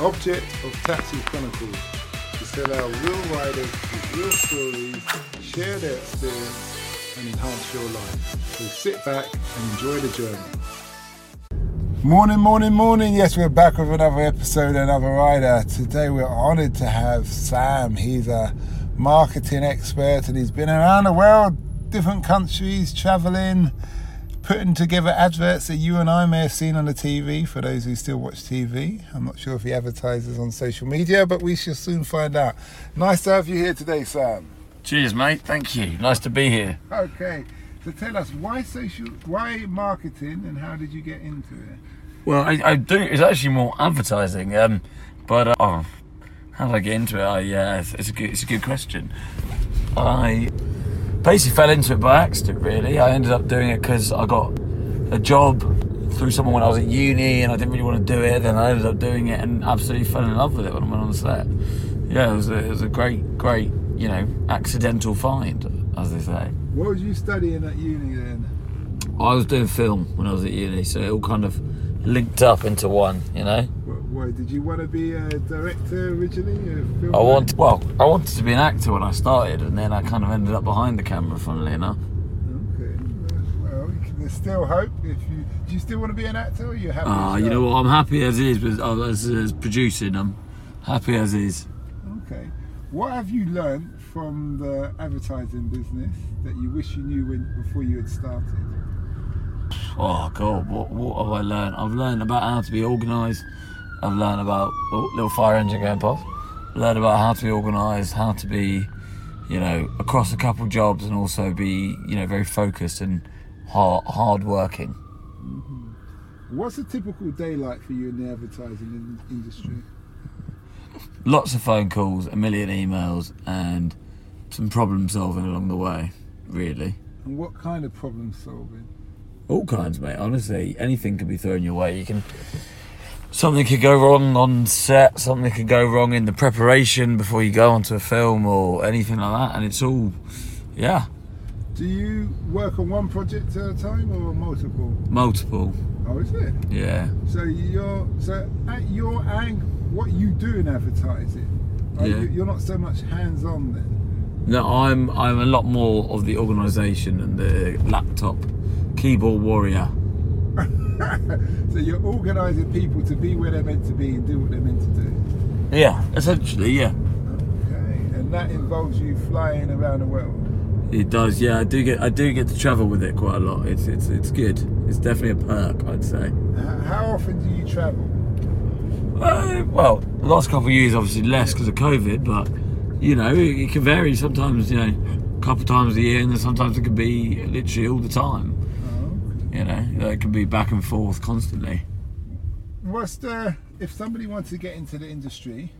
object of Taxi Chronicles is to allow real riders with real stories share their experience and enhance your life. So sit back and enjoy the journey. Morning, morning, morning. Yes, we're back with another episode, another rider. Today we're honoured to have Sam. He's a marketing expert and he's been around the world, different countries, travelling, putting together adverts that you and I may have seen on the TV for those who still watch TV. I'm not sure if he advertises on social media, but we shall soon find out. Nice to have you here today, Sam. Cheers, mate. Thank you. Nice to be here. Okay, so tell us why social, why marketing, and how did you get into it? Well, I, I do. It's actually more advertising. Um, but uh, oh, how did I get into it? I, yeah, it's, it's a good. It's a good question. I basically fell into it by accident. Really, I ended up doing it because I got a job through someone when I was at uni, and I didn't really want to do it. Then I ended up doing it and absolutely fell in love with it when I went on set. Yeah, it was a, it was a great, great, you know, accidental find, as they say. What was you studying at uni then? I was doing film when I was at uni, so it all kind of linked up into one, you know. What, did you want to be a director originally? A film I want well, I wanted to be an actor when I started, and then I kind of ended up behind the camera, funnily enough. Okay. Well, there's still hope. If you do, you still want to be an actor? Or are you happy? Ah, you know what? I'm happy as is, but uh, as, as producing, I'm happy as is. Okay. What have you learned from the advertising business that you wish you knew when before you had started? Oh God, what what have I learned? I've learned about how to be organised. I've learned about oh, little fire engine going past. Learned about how to be organised, how to be, you know, across a couple jobs, and also be, you know, very focused and hard hard working. Mm-hmm. What's a typical day like for you in the advertising industry? Lots of phone calls, a million emails, and some problem solving along the way. Really. And what kind of problem solving? All kinds, mate. Honestly, anything can be thrown your way. You can. Something could go wrong on set. Something could go wrong in the preparation before you go onto a film or anything like that. And it's all, yeah, Do you work on one project at a time or multiple? multiple. Oh, is it? Yeah. So you're so at your angle, what you do in advertising, Yeah. you, you're not so much hands-on then. No, I'm I'm a lot more of the organisation and the laptop keyboard warrior. So you're organising people to be where they're meant to be and do what they're meant to do. Yeah, essentially, yeah. Okay, and that involves you flying around the world. It does. Yeah, I do get I do get to travel with it quite a lot. It's it's it's good. It's definitely a perk, I'd say. How often do you travel? Uh, well, the last couple of years, obviously less because of COVID, but you know, it, it can vary. Sometimes, you know, a couple of times a year, and then sometimes it can be literally all the time. You know, it can be back and forth constantly. What's the if somebody wants to get into the industry?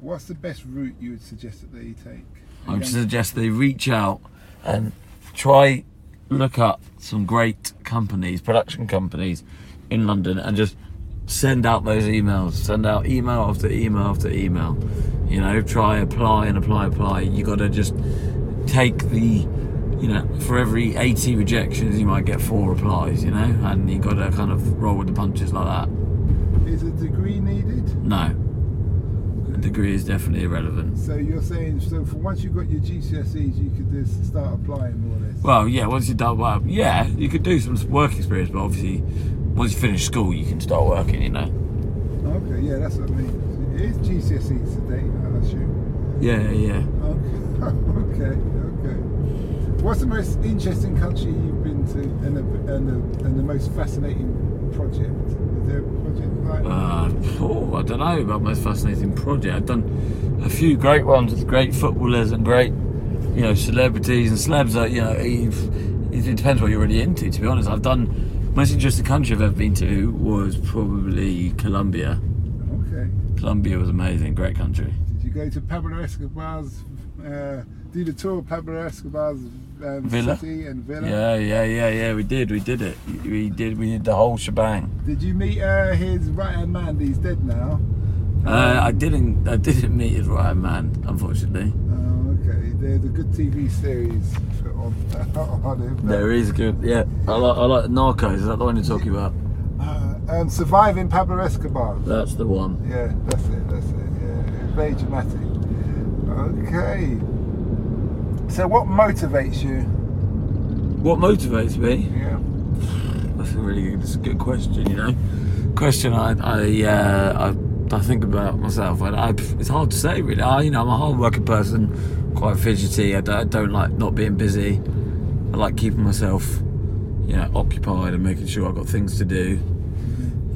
What's the best route you would suggest that they take? I would suggest they reach out and try look up some great companies, production companies in London, and just send out those emails. Send out email after email after email. You know, try apply and apply, apply. You got to just take the, you know, for every 80 rejections, you might get four replies. You know, and you've got to kind of roll with the punches like that. Is a degree needed? No, a degree is definitely irrelevant. So you're saying so for once you've got your GCSEs, you could just start applying more or less. Well, yeah, once you've done well, yeah, you could do some work experience, but obviously, once you finish school, you can start working, you know. Okay, yeah, that's what I mean. It is GCSEs today, I assume. Yeah, yeah. Okay, okay, okay. What's the most interesting country you've been to, and the and the, and the most fascinating project? Is there a project like? Uh, oh, I don't know about most fascinating project. I've done a few great ones with great footballers and great, you know, celebrities and celebs. That you know, it, it depends what you're really into. To be honest, I've done most interesting country I've ever been to was probably Colombia. Okay. Colombia was amazing, great country. Did you go to Pablo Escobar's? Uh, do the tour of Pablo Escobar's um, Villa? city and villa? Yeah, yeah, yeah, yeah. We did, we did it. We did, we did the whole shebang. Did you meet uh, his right hand man? He's dead now. Uh, I didn't. I didn't meet his right hand man, unfortunately. Oh, okay. There's a good TV series on, on him. There is good. Yeah, I like. I like Narcos. Is that the one you're talking about? Uh, Um, surviving Pablo Escobar. That's the one. Yeah, that's it. That's it. Yeah, very dramatic. Okay. So, what motivates you? What motivates me? Yeah. That's a really good, that's a good question. You know, question I I uh, I, I think about myself. I, I, it's hard to say really. I, you know, I'm a hard working person, quite fidgety. I don't, I don't like not being busy. I like keeping myself, you know, occupied and making sure I've got things to do.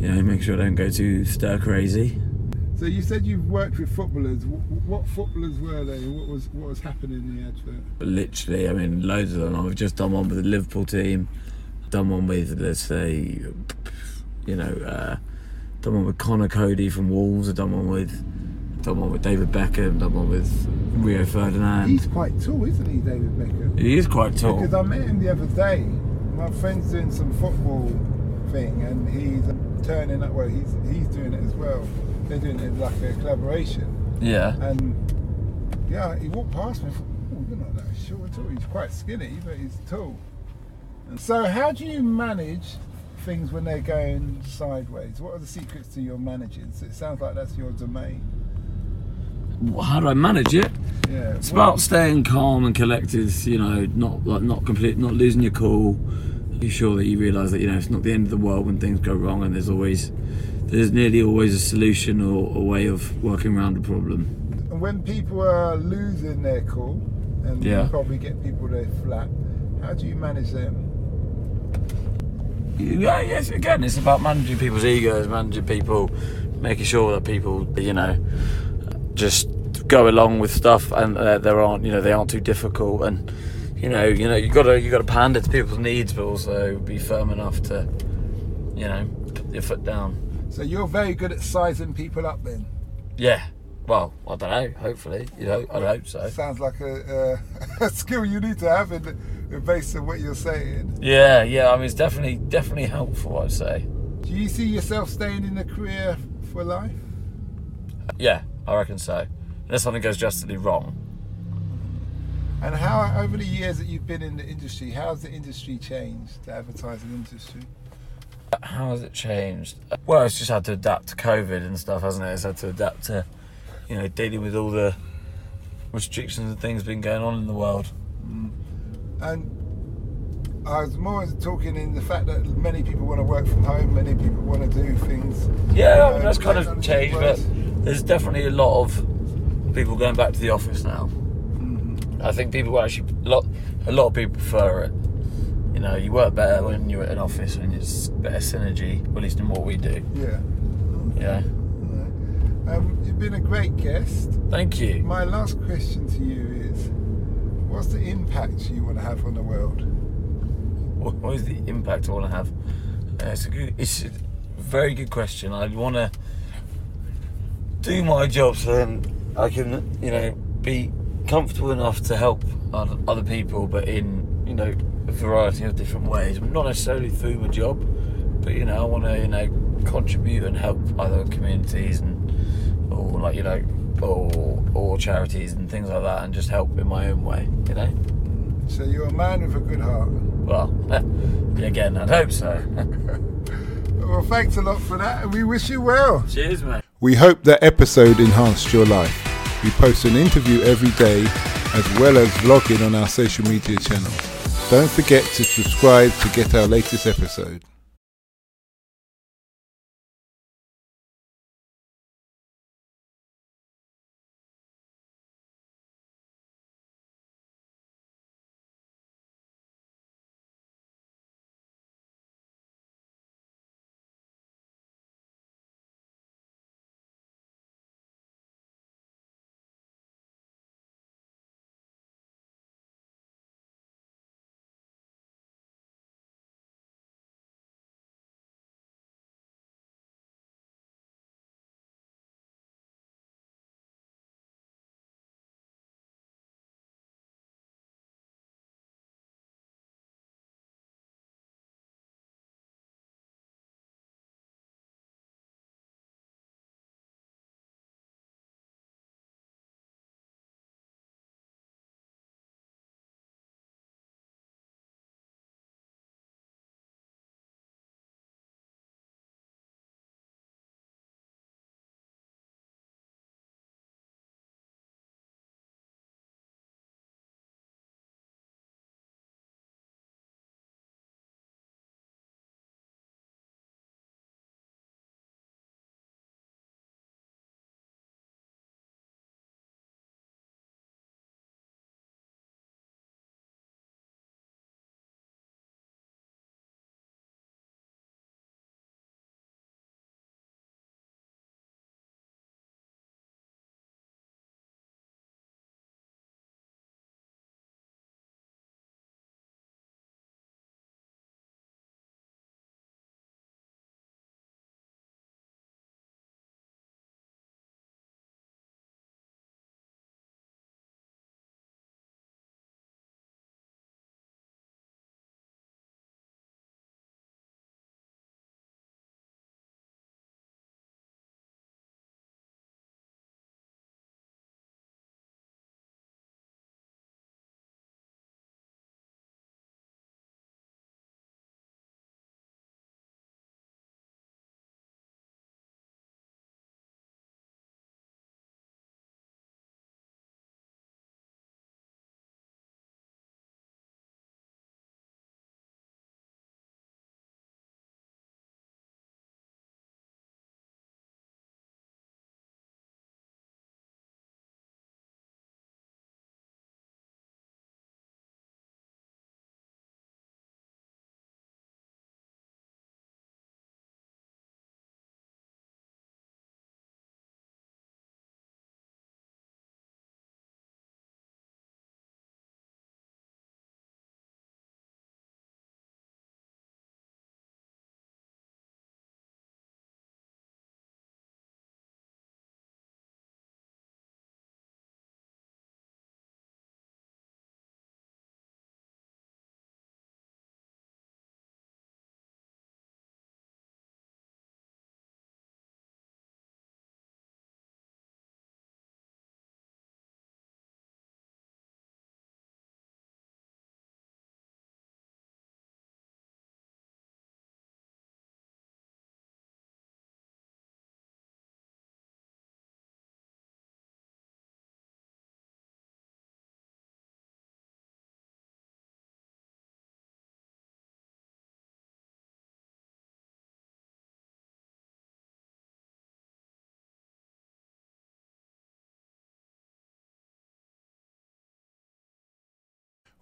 You know, make sure I don't go too stir crazy. So you said you've worked with footballers. What footballers were they? What was what was happening in the advert? Literally, I mean, loads of them. I've just done one with the Liverpool team. Done one with, let's say, you know, uh, done one with Conor Coady from Wolves. I've done one with, done one with David Beckham. Done one with Rio Ferdinand. He's quite tall, isn't he, David Beckham? He is quite tall. Because I met him the other day. My friend's doing some football thing, and he's turning up. Well, he's he's doing it as well. They're doing it like a collaboration. Yeah. And yeah, he walked past me. Oh, you're not that short at all. He's quite skinny, but he's tall. And so, how do you manage things when they're going sideways? What are the secrets to your managing? So it sounds like that's your domain. How do I manage it? Yeah. It's Well, about staying calm and collected. You know, not like not complete, not losing your cool. Be sure that you realise that you know it's not the end of the world when things go wrong, and there's always, there's nearly always a solution or a way of working around a problem. And when people are losing their cool, and Yeah. you probably get people that flat, how do you manage them? Yeah, yes. Again, it's about managing people's egos, managing people, making sure that people, you know, just go along with stuff, and uh, there aren't, you know, they aren't too difficult, and you know, you know, you gotta you gotta pander to people's needs, but also be firm enough to, you know, put your foot down. So you're very good at sizing people up then. Yeah. Well, I don't know. Hopefully, you know, I hope so. Sounds like a, uh, a, a skill you need to have in, in based on what you're saying. Yeah, yeah. I mean, it's definitely definitely helpful. I'd say. Do you see yourself staying in the career for life? Yeah, I reckon so. Unless something goes drastically wrong. And how, over the years that you've been in the industry, how's the industry changed, the advertising industry? How has it changed? Well, it's just had to adapt to COVID and stuff, hasn't it? It's had to adapt to, you know, dealing with all the restrictions and things been going on in the world. And I was more talking in the fact that many people want to work from home, many people want to do things. Yeah, I mean, uh, that's kind of changed, but there's definitely a lot of people going back to the office now. Mhm. I think people actually a lot a lot of people prefer it. You know, you work better when you're at an office and it's better synergy, at least in what we do. Yeah. Yeah. Um, you've been a great guest. Thank you. My last question to you is what's the impact you want to have on the world? What, what is the impact I want to have? Uh, it's a good, it's a very good question. I want to do my job so then I can, you know, be comfortable enough to help other people, but in you know a variety of different ways. Not necessarily through my job, but you know I want to you know contribute and help other communities and or like you know or or charities and things like that, and just help in my own way. You know. So you're a man with a good heart. Well, again, I'd hope so. Well, thanks a lot for that, and we wish you well. Cheers, mate. We hope that episode enhanced your life. We post an interview every day as well as vlogging on our social media channels. Don't forget to subscribe to get our latest episode.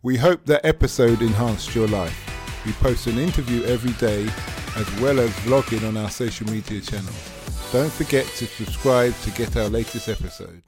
We hope that episode enhanced your life. We post an interview every day as well as vlogging on our social media channels. Don't forget to subscribe to get our latest episode.